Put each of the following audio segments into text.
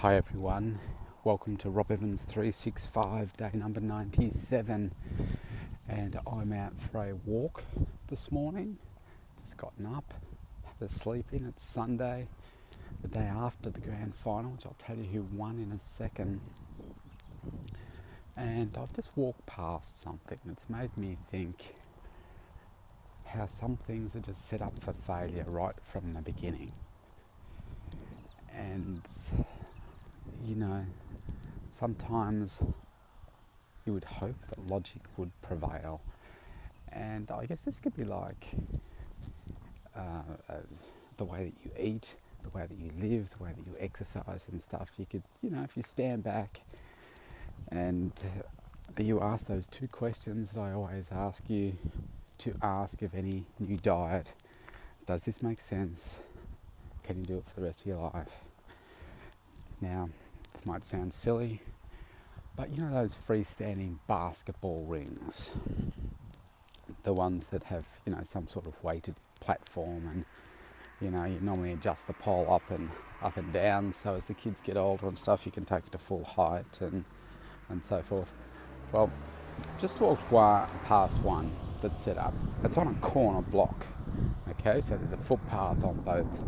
Hi everyone, welcome to Rob Evans 365, day number 97. And I'm out for a walk this morning. Just gotten up, had a sleep in. It's Sunday, the day after the grand final, which I'll tell you who won in a second. And I've just walked past something that's made me think how some things are just set up for failure right from the beginning. And you know, sometimes you would hope that logic would prevail. And I guess this could be like uh, uh, the way that you eat, the way that you live, the way that you exercise and stuff. You could, you know, if you stand back and you ask those two questions that I always ask you to ask of any new diet does this make sense? Can you do it for the rest of your life? Now, this might sound silly, but you know those freestanding basketball rings? The ones that have, you know, some sort of weighted platform and you know, you normally adjust the pole up and up and down so as the kids get older and stuff you can take it to full height and and so forth. Well, just walked past one that's set up. It's on a corner block. Okay, so there's a footpath on both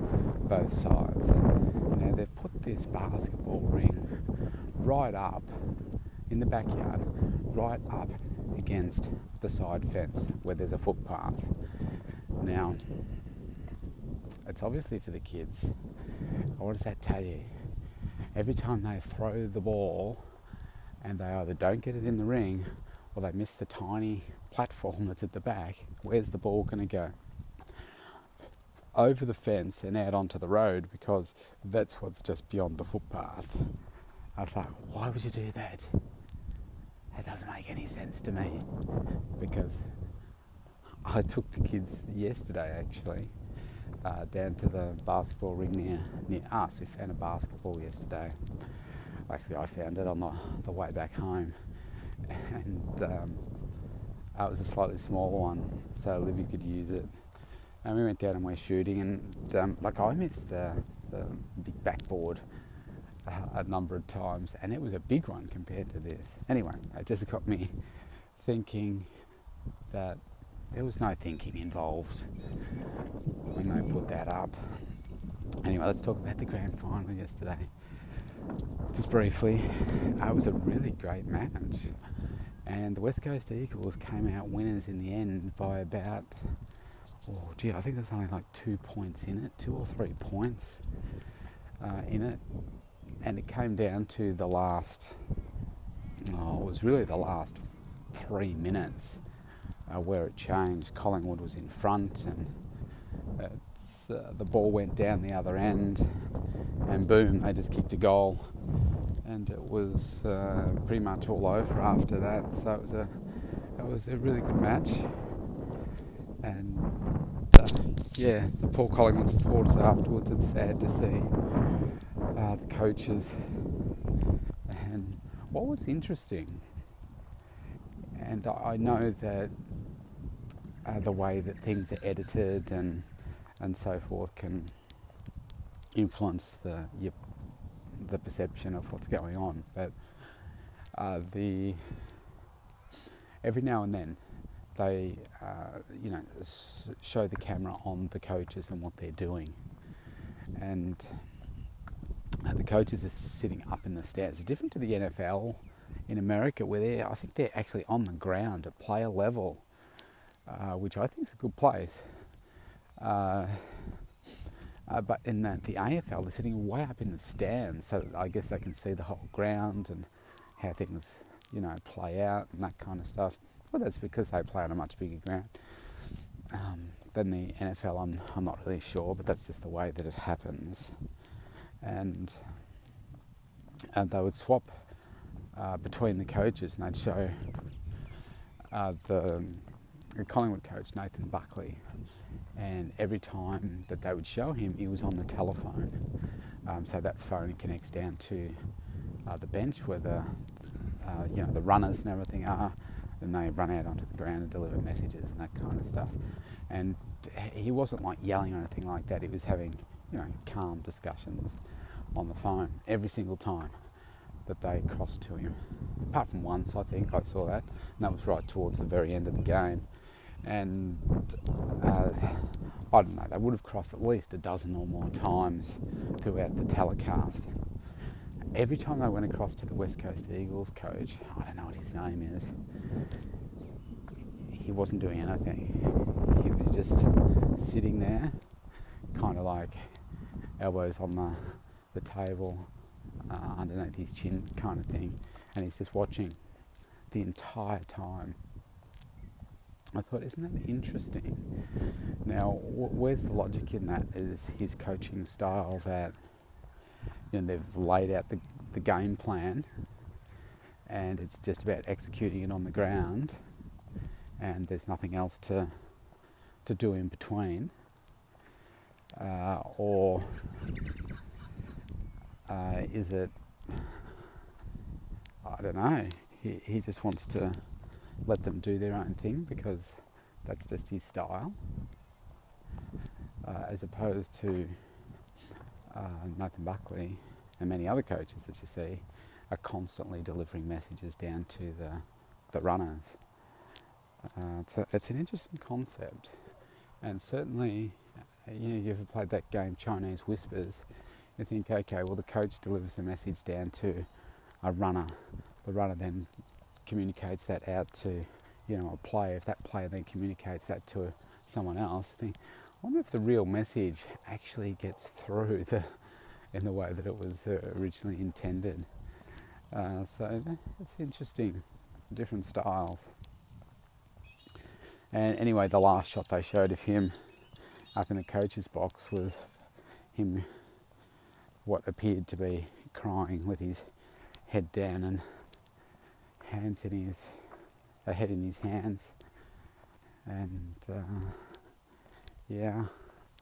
both sides. Now they've put this basketball ring right up in the backyard, right up against the side fence where there's a footpath. Now, it's obviously for the kids. What does that tell you? Every time they throw the ball and they either don't get it in the ring or they miss the tiny platform that's at the back, where's the ball going to go? Over the fence and out onto the road because that's what's just beyond the footpath. I was like, why would you do that? That doesn't make any sense to me because I took the kids yesterday actually uh, down to the basketball ring near near us. We found a basketball yesterday. Actually, I found it on the, the way back home, and um, it was a slightly smaller one, so Livy could use it and we went down and we're shooting, and um, like I missed the, the big backboard uh, a number of times, and it was a big one compared to this. Anyway, it just got me thinking that there was no thinking involved when they put that up. Anyway, let's talk about the grand final yesterday. Just briefly, it was a really great match, and the West Coast Eagles came out winners in the end by about gee, I think there's only like two points in it, two or three points uh, in it, and it came down to the last. Oh, it was really the last three minutes uh, where it changed. Collingwood was in front, and uh, the ball went down the other end, and boom, they just kicked a goal, and it was uh, pretty much all over after that. So it was a it was a really good match and yeah, Paul Collingwood supporters afterwards. It's sad to see uh, the coaches. And what was interesting, and I know that uh, the way that things are edited and and so forth can influence the your, the perception of what's going on, but uh, the every now and then they, uh, you know, show the camera on the coaches and what they're doing. And the coaches are sitting up in the stands. It's different to the NFL in America, where they I think they're actually on the ground at player level, uh, which I think is a good place. Uh, uh, but in the, the AFL, they're sitting way up in the stands, so I guess they can see the whole ground and how things, you know, play out and that kind of stuff. Well, that's because they play on a much bigger ground um, than the NFL. I'm, I'm not really sure, but that's just the way that it happens. And, and they would swap uh, between the coaches and they'd show uh, the, the Collingwood coach, Nathan Buckley, and every time that they would show him, he was on the telephone. Um, so that phone connects down to uh, the bench where the uh, you know the runners and everything are, then they run out onto the ground and deliver messages and that kind of stuff. And he wasn't like yelling or anything like that. He was having, you know, calm discussions on the phone every single time that they crossed to him. Apart from once, I think I saw that, and that was right towards the very end of the game. And uh, I don't know, they would have crossed at least a dozen or more times throughout the telecast. Every time they went across to the West Coast Eagles coach, I don't know what his name is, he wasn't doing anything. He was just sitting there, kind of like elbows on the, the table, uh, underneath his chin, kind of thing, and he's just watching the entire time. I thought, isn't that interesting? Now, wh- where's the logic in that? Is his coaching style that you know they've laid out the, the game plan, and it's just about executing it on the ground, and there's nothing else to to do in between, uh, or uh, is it? I don't know. He, he just wants to let them do their own thing because that's just his style, uh, as opposed to uh, Nathan Buckley and many other coaches that you see are constantly delivering messages down to the, the runners. Uh, it's, a, it's an interesting concept, and certainly, you know, you've played that game Chinese Whispers. You think, okay, well, the coach delivers the message down to a runner. The runner then communicates that out to, you know, a player. If that player then communicates that to someone else, I think, I wonder if the real message actually gets through the, in the way that it was uh, originally intended. Uh, so it's interesting, different styles. And anyway, the last shot they showed of him up in the coach's box was him, what appeared to be crying with his head down and hands in his, a head in his hands. And uh, yeah,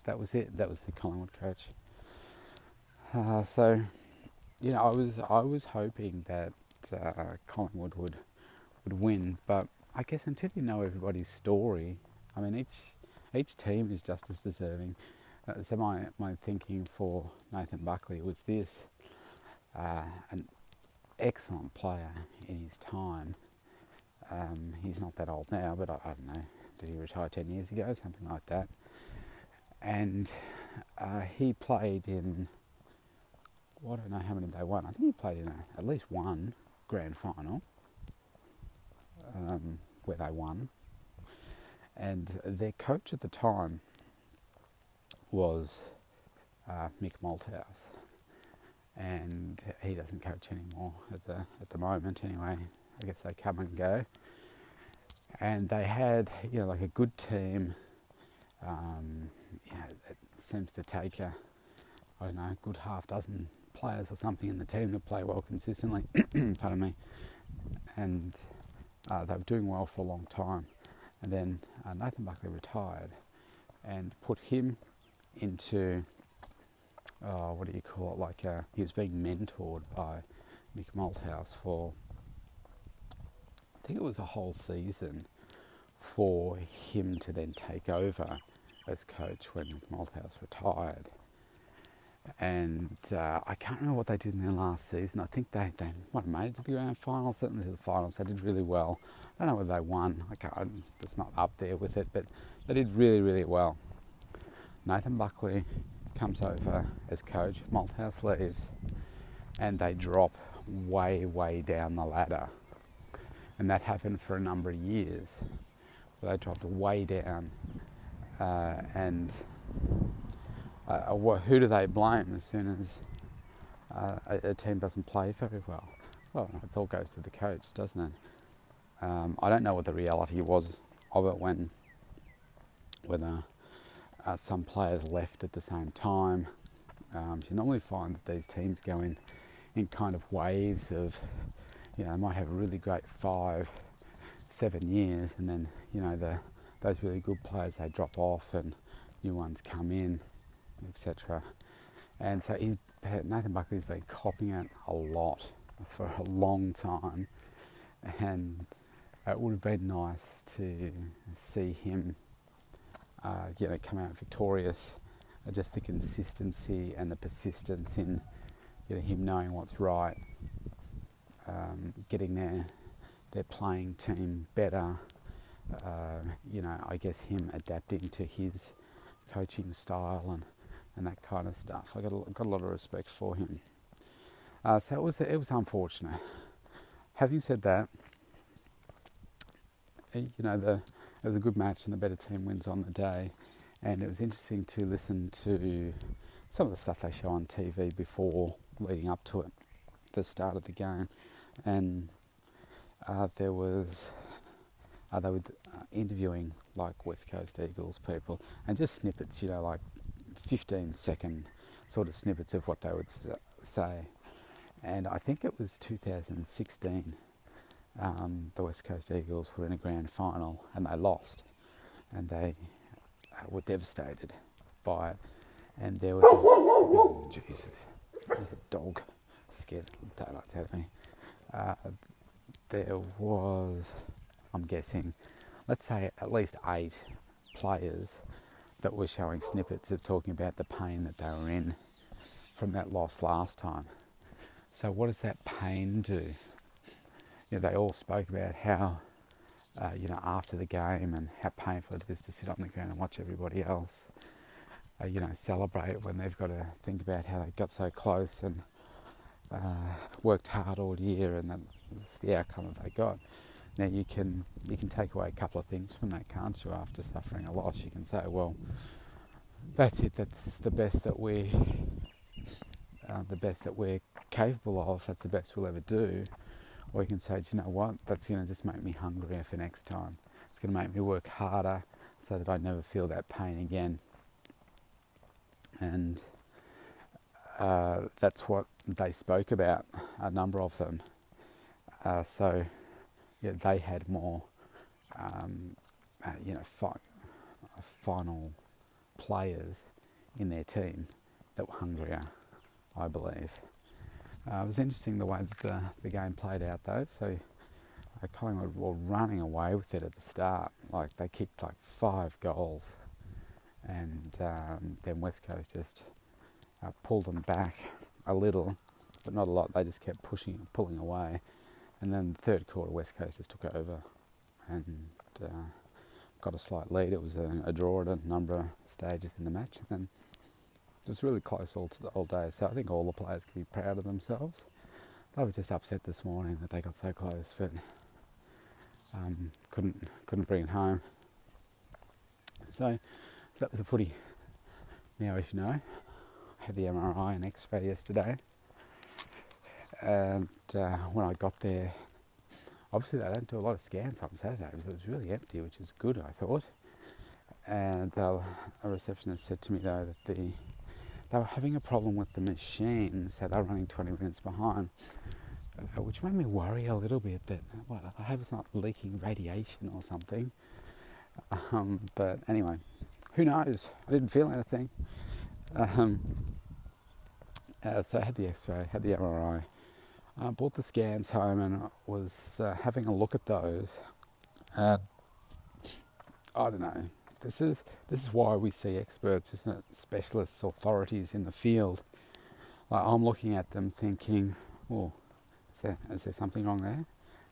that was it. That was the Collingwood coach. Uh, so, you know, I was I was hoping that uh, Collingwood would would win, but I guess until you know everybody's story, I mean, each each team is just as deserving. Uh, so my my thinking for Nathan Buckley was this: uh, an excellent player in his time. Um, he's not that old now, but I, I, don't know. Did he retire ten years ago? Something like that. And uh, he played in well, I don't know how many they won. I think he played in a, at least one grand final um, where they won. And their coach at the time was uh, Mick Malthouse, and he doesn't coach anymore at the at the moment. Anyway, I guess they come and go. And they had, you know, like a good team. Um, you know, it seems to take a, I don't know, a good half dozen players or something in the team that play well consistently. Pardon me. And uh, they were doing well for a long time. And then uh, Nathan Buckley retired and put him into, uh, what do you call it, like uh, he was being mentored by Mick Malthouse for, I think it was a whole season for him to then take over as coach when Mick Malthouse retired and uh, I can't remember what they did in their last season. I think they, they might have made it to the grand final, certainly to the finals. They did really well. I don't know whether they won. I can't, it's not up there with it, but they did really, really well. Nathan Buckley comes over as coach. Malthouse leaves, and they drop way, way down the ladder. And that happened for a number of years. They dropped way down, uh, and uh, uh who do they blame as soon as uh, a, a, team doesn't play very well? Well, it all goes to the coach, doesn't it? Um, I don't know what the reality was of it when whether uh, some players left at the same time. Um, you normally find that these teams go in in kind of waves of, you know, they might have a really great five, seven years, and then you know the those really good players they drop off and new ones come in etc. And so he's, Nathan Buckley's been copying it a lot for a long time, and it would have been nice to see him, uh, you know, come out victorious. Just the consistency and the persistence in you know, him knowing what's right, um, getting their their playing team better. Uh, you know, I guess him adapting to his coaching style and, and that kind of stuff. I got a, got a lot of respect for him. Uh, so it was it was unfortunate. Having said that, eh, you know the it was a good match and the better team wins on the day, and it was interesting to listen to some of the stuff they show on TV before leading up to it, the start of the game, and uh, there was uh, they were uh, interviewing like West Coast Eagles people and just snippets, you know, like 15 second sort of snippets of what they would say. And I think it was 2016, um, the West Coast Eagles were in a grand final and they lost, and they uh, were devastated by it. And there was a, Jesus, there's a dog scared daylight out of me. Uh, there was, I'm guessing, let's say at least eight players that were showing snippets of talking about the pain that they were in from that loss last time. So, what does that pain do? You know, they all spoke about how, uh, you know, after the game and how painful it is to sit on the ground and watch everybody else, uh, you know, celebrate when they've got to think about how they got so close and uh, worked hard all year and that's the outcome that they got. Now you can you can take away a couple of things from that, can't you? After suffering a loss, you can say, well, that's it. That's the best that we, uh, the best that we're capable of. That's the best we'll ever do. Or you can say, do you know what? That's going to just make me hungrier for next time. It's going to make me work harder so that I never feel that pain again. And uh, that's what they spoke about, a number of them. Uh, so yeah, they had more, um, uh, you know, fi- final players in their team that were hungrier, I believe. Uh, it was interesting the way the, the game played out though. So uh, Collingwood were running away with it at the start. Like they kicked like five goals, and um, then West Coast just uh, pulled them back a little, but not a lot. They just kept pushing, pulling away, and then the third quarter, West Coast just took over and uh, got a slight lead. It was a, a, draw at a number of stages in the match, and then it was really close all to the whole day. So I think all the players can be proud of themselves. They were just upset this morning that they got so close, but um, couldn't couldn't bring it home. So, so that was a footy. Now, as you know, I had the MRI and X-ray yesterday and uh, when I got there, obviously they don't do a lot of scans on Saturdays. It was really empty, which is good, I thought. And uh, a receptionist said to me though that the they were having a problem with the machine, so they're running 20 minutes behind, uh, which made me worry a little bit that well, I hope it's not leaking radiation or something. Um, but anyway, who knows? I didn't feel anything. Um, uh, so I had the X-ray, had the MRI, I brought the scans home and was uh, having a look at those. And I don't know. This is this is why we see experts, isn't it? Specialists, authorities in the field. Like I'm looking at them thinking, "Oh, is there is there something wrong there?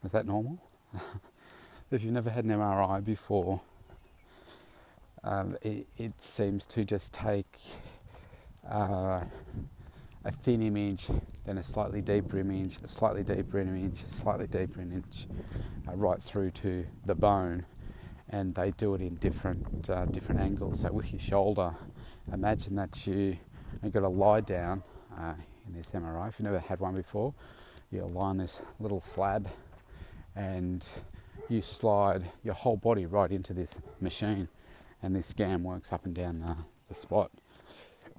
Is that normal?" if you've never had an MRI before, um, it, it, seems to just take uh, a thin image, then a slightly deeper image, a slightly deeper image, a slightly deeper image, uh, right through to the bone. And they do it in different uh, different angles. So with your shoulder, imagine that you you've got to lie down uh, in this MRI. If you've never had one before, you lie on this little slab, and you slide your whole body right into this machine, and this scan works up and down the, the spot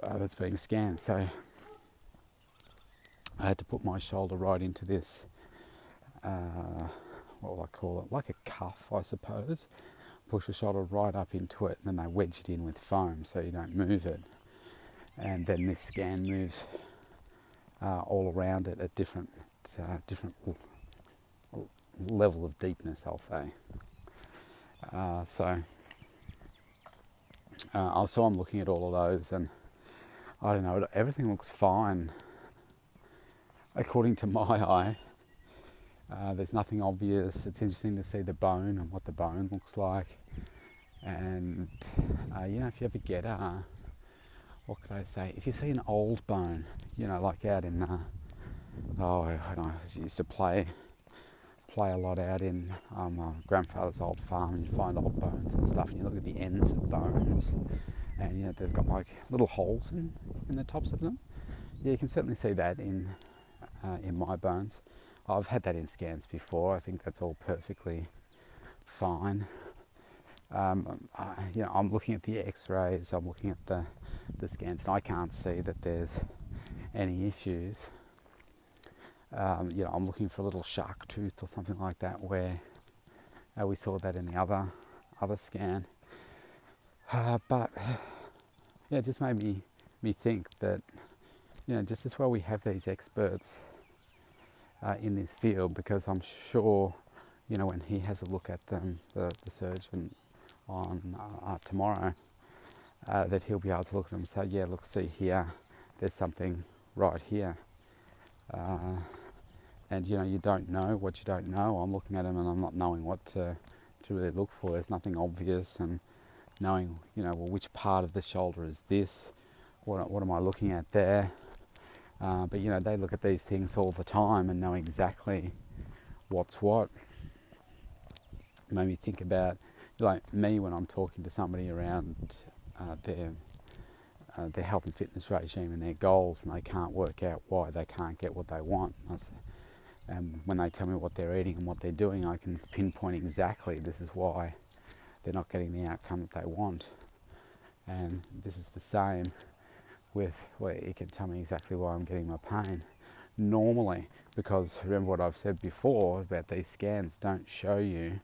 uh, that's being scanned. So I had to put my shoulder right into this, uh, what will I call it, like a cuff, I suppose. Push the shoulder right up into it, and then they wedge it in with foam so you don't move it. And then this scan moves uh, all around it at different, uh, different level of deepness, I'll say. Uh, so, uh, so I'm looking at all of those, and I don't know, everything looks fine according to my eye, uh, there's nothing obvious. It's interesting to see the bone and what the bone looks like. And uh, you know, if you ever get a, what could I say? If you see an old bone, you know, like out in, uh, oh, when I used to play, play a lot out in um, my grandfather's old farm, and you find old bones and stuff, and you look at the ends of bones, and you know they've got like little holes in in the tops of them. Yeah, you can certainly see that in uh, in my bones. I've had that in scans before. I think that's all perfectly fine. Um, I, you know, I'm looking at the X-rays. I'm looking at the the scans, and I can't see that there's any issues. Um, you know, I'm looking for a little shark tooth or something like that, where uh, we saw that in the other other scan. Uh, but yeah, it just made me me think that you know, just as well we have these experts uh, in this field because I'm sure, you know, when he has a look at them, the, the surgeon on uh, tomorrow, uh, that he'll be able to look at them and say, yeah, look, see here, there's something right here. Uh, and you know, you don't know what you don't know. I'm looking at them and I'm not knowing what to, to really look for. There's nothing obvious, and knowing, you know, well, which part of the shoulder is this? What, what am I looking at there? Uh, but you know, they look at these things all the time and know exactly what's what. It made me think about like me when I'm talking to somebody around uh, their uh, their health and fitness regime and their goals, and they can't work out why they can't get what they want. And when they tell me what they're eating and what they're doing, I can pinpoint exactly this is why they're not getting the outcome that they want. And this is the same with where well, it can tell me exactly why I'm getting my pain. Normally, because remember what I've said before about these scans don't show you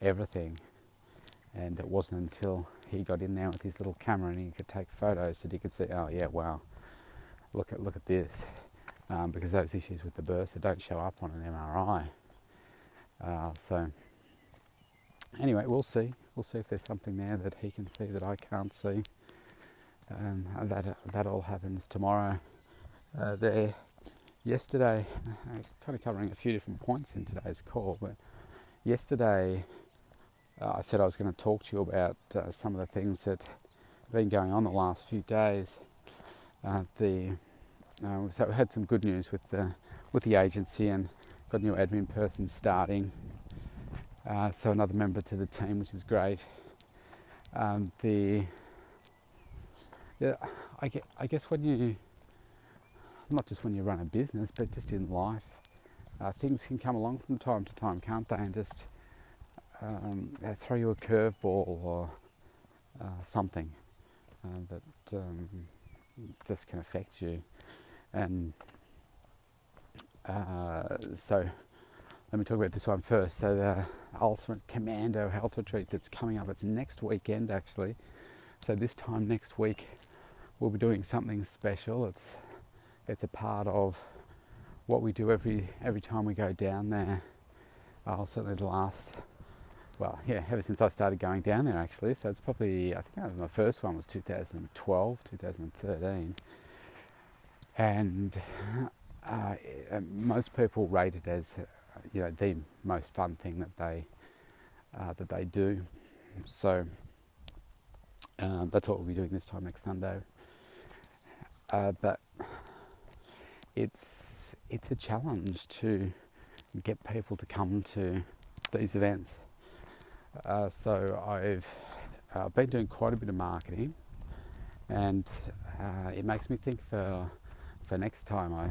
everything. And it wasn't until he got in there with his little camera and he could take photos that he could see, oh yeah, wow, look at look at this. Um, because those issues with the burst bursa don't show up on an MRI. Uh, so anyway, we'll see. We'll see if there's something there that he can see that I can't see. Um, that that all happens tomorrow. Uh, there, yesterday, uh, kind of covering a few different points in today's call, but yesterday uh, I said I was going to talk to you about uh, some of the things that have been going on the last few days. Uh, the uh, so we had some good news with the with the agency and got a new admin person starting. so another member to the team, which is great. Um, the yeah, I, get, I guess when you, not just when you run a business, but just in life, uh, things can come along from time to time, can't they? And just um, throw you a curveball or uh, something uh, that um, just can affect you. And uh, so, let me talk about this one first. So, the Ultimate Commando Health Retreat that's coming up, it's next weekend actually. So, this time next week, we'll be doing something special. It's it's a part of what we do every every time we go down there. Uh, certainly the last, well, yeah, ever since I started going down there actually. So it's probably I think my first one was 2012, 2013, and uh, most people rate it as you know the most fun thing that they uh, that they do. So. Uh, that's what we'll be doing this time next Sunday. Uh, but it's it's a challenge to get people to come to these events. Uh, so I've uh, been doing quite a bit of marketing, and uh, it makes me think for for next time. I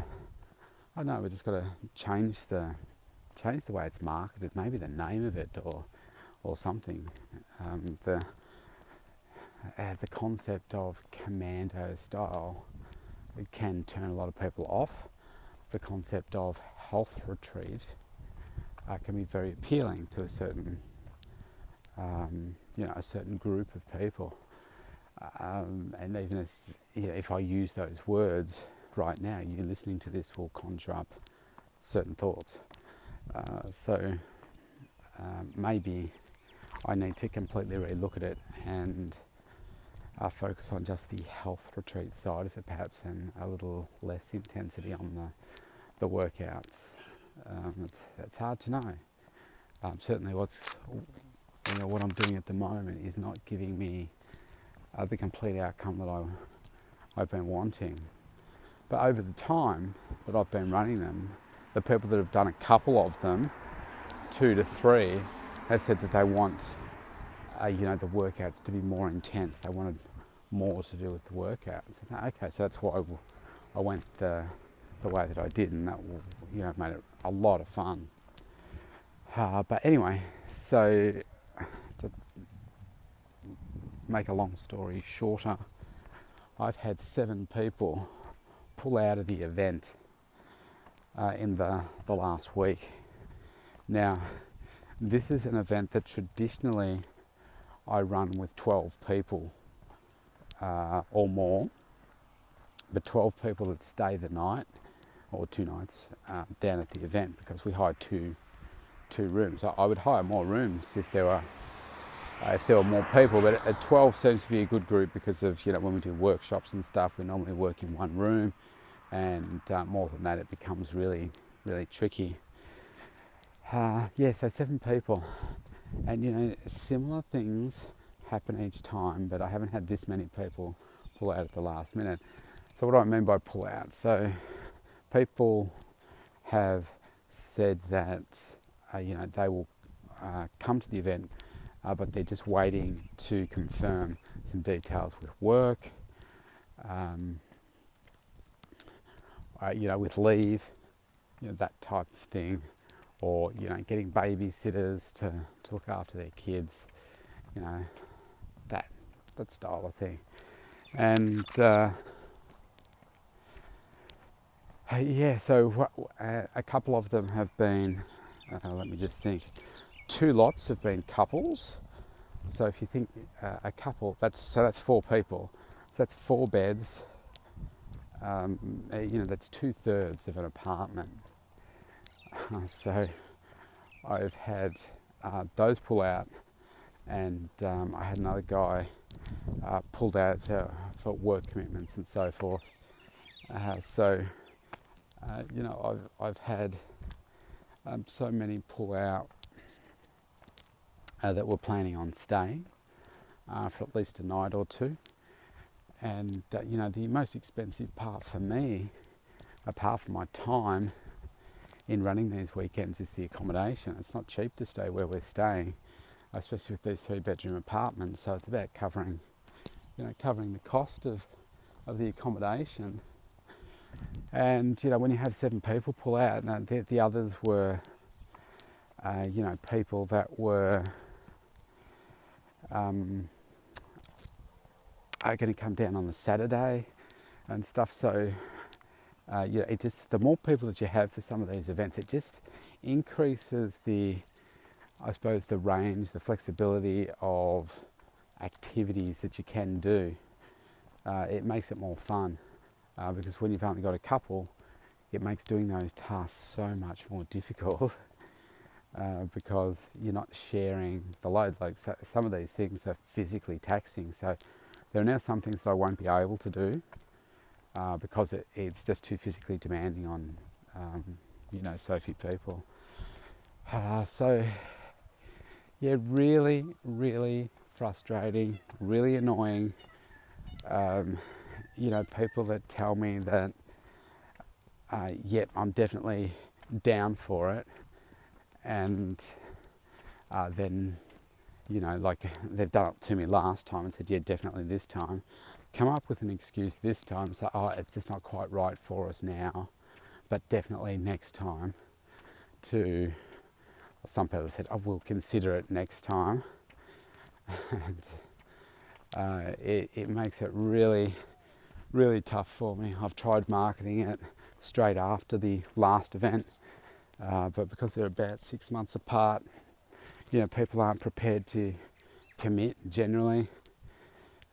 I don't know we just got to change the change the way it's marketed, maybe the name of it or or something. Um, the uh, the concept of commando style it can turn a lot of people off. The concept of health retreat uh, can be very appealing to a certain, um, you know, a certain group of people. Um, and even as, you know, if I use those words right now, you listening to this will conjure up certain thoughts. Uh, so um, maybe I need to completely relook at it and uh, focus on just the health retreat side of it perhaps and a little less intensity on the the workouts. Um, it's, it's hard to know. Um, certainly, what's you know what I'm doing at the moment is not giving me uh, the complete outcome that I I've been wanting. But over the time that I've been running them, the people that have done a couple of them, two to three, have said that they want, uh, you know, the workouts to be more intense. They wanted more to do with the workouts. Okay, so that's why I went the, the way that I did, and that you know made it a lot of fun. Uh, but anyway, so to make a long story shorter, I've had seven people pull out of the event uh, in the, the last week. Now, this is an event that traditionally I run with 12 people uh, or more, but 12 people that stay the night or two nights uh, down at the event because we hire two two rooms. I would hire more rooms if there were uh, if there were more people. But at 12 seems to be a good group because of you know when we do workshops and stuff, we normally work in one room, and uh, more than that, it becomes really really tricky. Uh, yeah, so seven people, and you know similar things happen each time, but I haven't had this many people pull out at the last minute. So what do I mean by pull out? So people have said that uh, you know they will uh, come to the event uh, but they're just waiting to confirm some details with work, um, uh, you know, with leave, you know, that type of thing, or you know, getting babysitters to, to look after their kids, you know, that that style of thing, and. Uh, yeah, so uh, a couple of them have been, uh, let me just think, two lots have been couples. So if you think uh, a couple, that's so that's four people. So that's four beds. Um, you know, that's two thirds of an apartment. Uh, so I've had uh, those pull out, and um, I had another guy uh, pulled out for work commitments and so forth. Uh, so you know, I've I've had um, so many pull out uh, that we're planning on staying uh, for at least a night or two. And uh, you know, the most expensive part for me, apart from my time in running these weekends, is the accommodation. It's not cheap to stay where we're staying, especially with these three-bedroom apartments. So it's about covering, you know, covering the cost of of the accommodation. And you know, when you have seven people pull out, the, the others were, uh, you know, people that were um, are going to come down on the Saturday and stuff. So, uh, yeah, it just the more people that you have for some of these events, it just increases the, I suppose, the range, the flexibility of activities that you can do. Uh, it makes it more fun uh, because when you've only got a couple, it makes doing those tasks so much more difficult. Uh, because you're not sharing the load. Like so, some of these things are physically taxing. So there are now some things that I won't be able to do uh, because it, it's just too physically demanding on um, you know so few people. Uh, so yeah, really, really frustrating, really annoying. Um, you know, people that tell me that, uh, yep, I'm definitely down for it and uh, then you know like they've done it to me last time and said yeah definitely this time come up with an excuse this time so oh it's just not quite right for us now. But definitely next time to some people said I will consider it next time. And uh, it, it makes it really really tough for me. I've tried marketing it straight after the last event uh, but because they're about six months apart, you know, people aren't prepared to commit generally.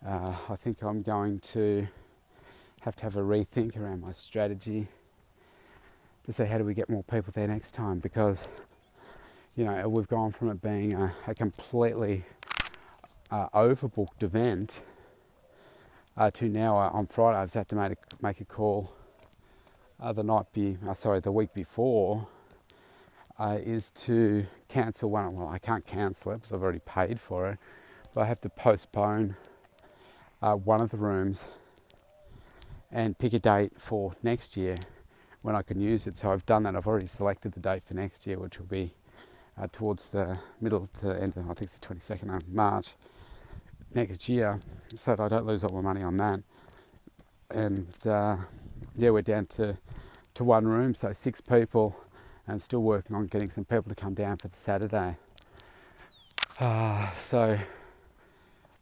Uh, I think I'm going to have to have a rethink around my strategy to say how do we get more people there next time because you know we've gone from it being a, a completely uh, overbooked event uh, to now uh, on Friday I've had to make a, make a call uh, the night be uh, sorry the week before uh, is to cancel one. Well, I can't cancel it because I've already paid for it, but I have to postpone uh, one of the rooms and pick a date for next year when I can use it. So I've done that. I've already selected the date for next year, which will be uh, towards the middle to end of, I think it's the 22nd of March next year, so that I don't lose all my money on that. And uh, yeah, we're down to, to one room, so six people. I'm still working on getting some people to come down for the Saturday. Uh, so,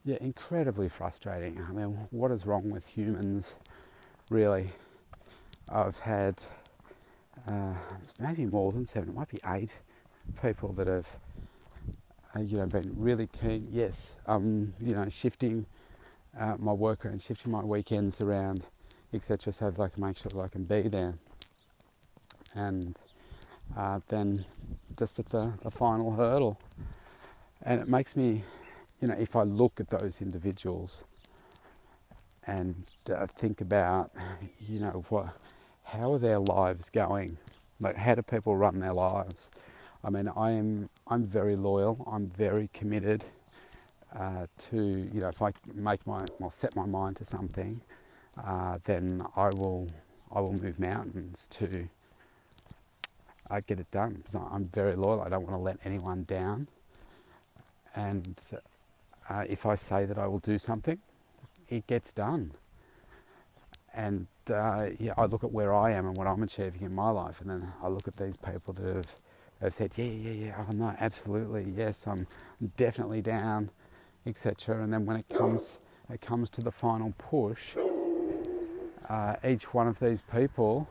yeah, incredibly frustrating. I mean, what is wrong with humans, really? I've had uh, maybe more than seven, it might be eight people that have, uh, you know, been really keen. Yes, um, you know, shifting uh, my work around, shifting my weekends around, etc., so that I can make sure that I can be there. And uh, then just at the, the final hurdle. And it makes me, you know, if I look at those individuals and uh, think about, you know, what, how are their lives going? Like, how do people run their lives? I mean, I am, I'm very loyal. I'm very committed uh, to, you know, if I make my, well, set my mind to something, uh, then I will, I will move mountains to I get it done I'm very loyal. I don't want to let anyone down. And uh, if I say that I will do something, it gets done. And uh, yeah, I look at where I am and what I'm achieving in my life, and then I look at these people that have, have said, yeah, yeah, yeah, oh no, absolutely, yes, I'm definitely down, etc. And then when it comes, it comes to the final push, uh, each one of these people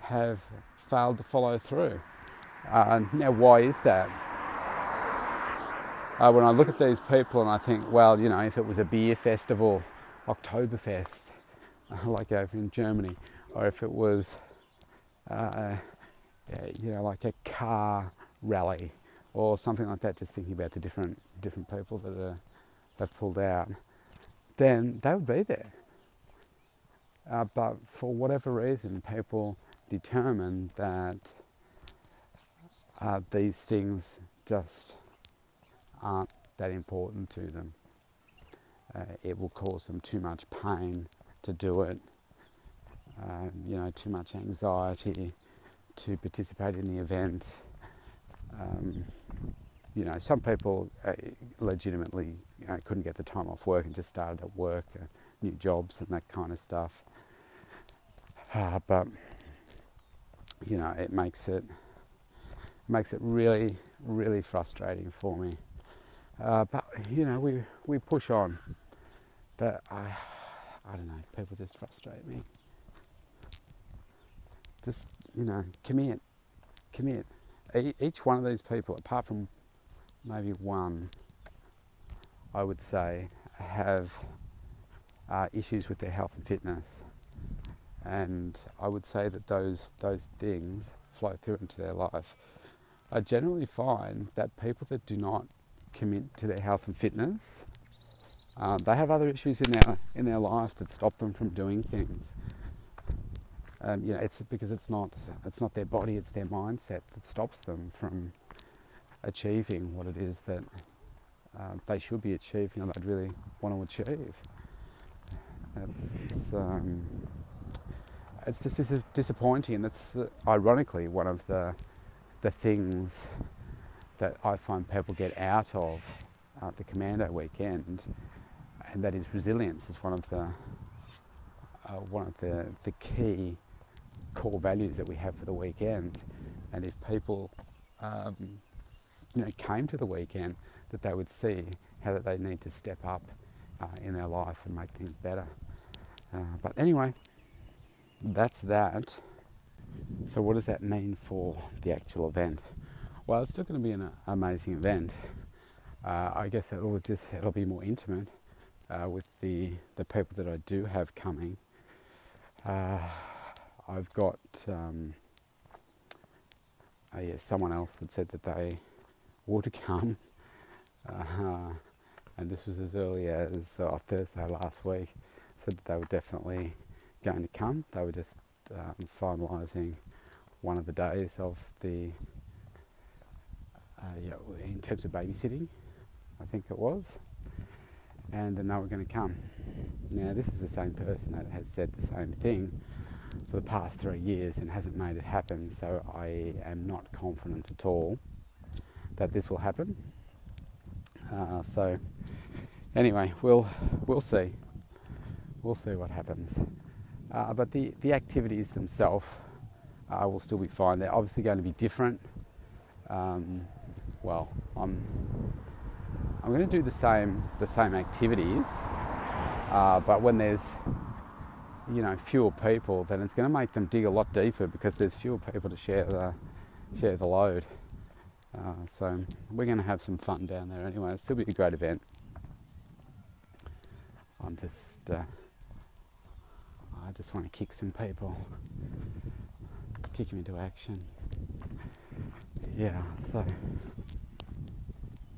have failed to follow through. Uh, now, why is that? Uh, when I look at these people and I think, well, you know, if it was a beer festival, Oktoberfest, like over in Germany, or if it was, uh, you know, like a car rally or something like that, just thinking about the different different people that are, have pulled out, then they would be there. Uh, but for whatever reason, people determined that uh, these things just aren't that important to them. Uh, it will cause them too much pain to do it, um, you know, too much anxiety to participate in the event. Um, you know, some people uh, legitimately you know, couldn't get the time off work and just started at work, uh, new jobs and that kind of stuff. Uh, but you know, it makes it makes it really, really frustrating for me. Uh, but you know, we we push on. But I, I don't know. People just frustrate me. Just you know, commit, commit. Each one of these people, apart from maybe one, I would say, have uh, issues with their health and fitness and I would say that those those things flow through into their life. I generally find that people that do not commit to their health and fitness, um, they have other issues in their in their life that stop them from doing things. Um, you know, it's because it's not it's not their body, it's their mindset that stops them from achieving what it is that uh, they should be achieving or they'd really want to achieve. It's, um, it's just dis- disappointing. And that's uh, ironically one of the the things that I find people get out of uh, the commando weekend, and that is resilience. Is one of the uh, one of the the key core values that we have for the weekend. And if people um, you know came to the weekend, that they would see how that they need to step up uh, in their life and make things better. Uh, but anyway, that's that. So, what does that mean for the actual event? Well, it's still going to be an amazing event. Uh, I guess it'll just it'll be more intimate uh, with the the people that I do have coming. Uh, I've got um, uh, yeah, someone else that said that they would come, uh, and this was as early as uh, Thursday last week. Said that they were definitely going to come. They were just um, finalising one of the days of the uh, yeah, in terms of babysitting, I think it was, and then they were going to come. Now this is the same person that has said the same thing for the past three years and hasn't made it happen. So I am not confident at all that this will happen. Uh, so anyway, we'll we'll see. We'll see what happens. Uh, but the, the activities themselves uh, will still be fine. They're obviously going to be different. Um, well, I'm I'm going to do the same the same activities, uh, but when there's you know fewer people, then it's going to make them dig a lot deeper because there's fewer people to share the share the load. Uh, so we're going to have some fun down there anyway. It'll still be a great event. I'm just, uh, I just want to kick some people, kick them into action. Yeah, so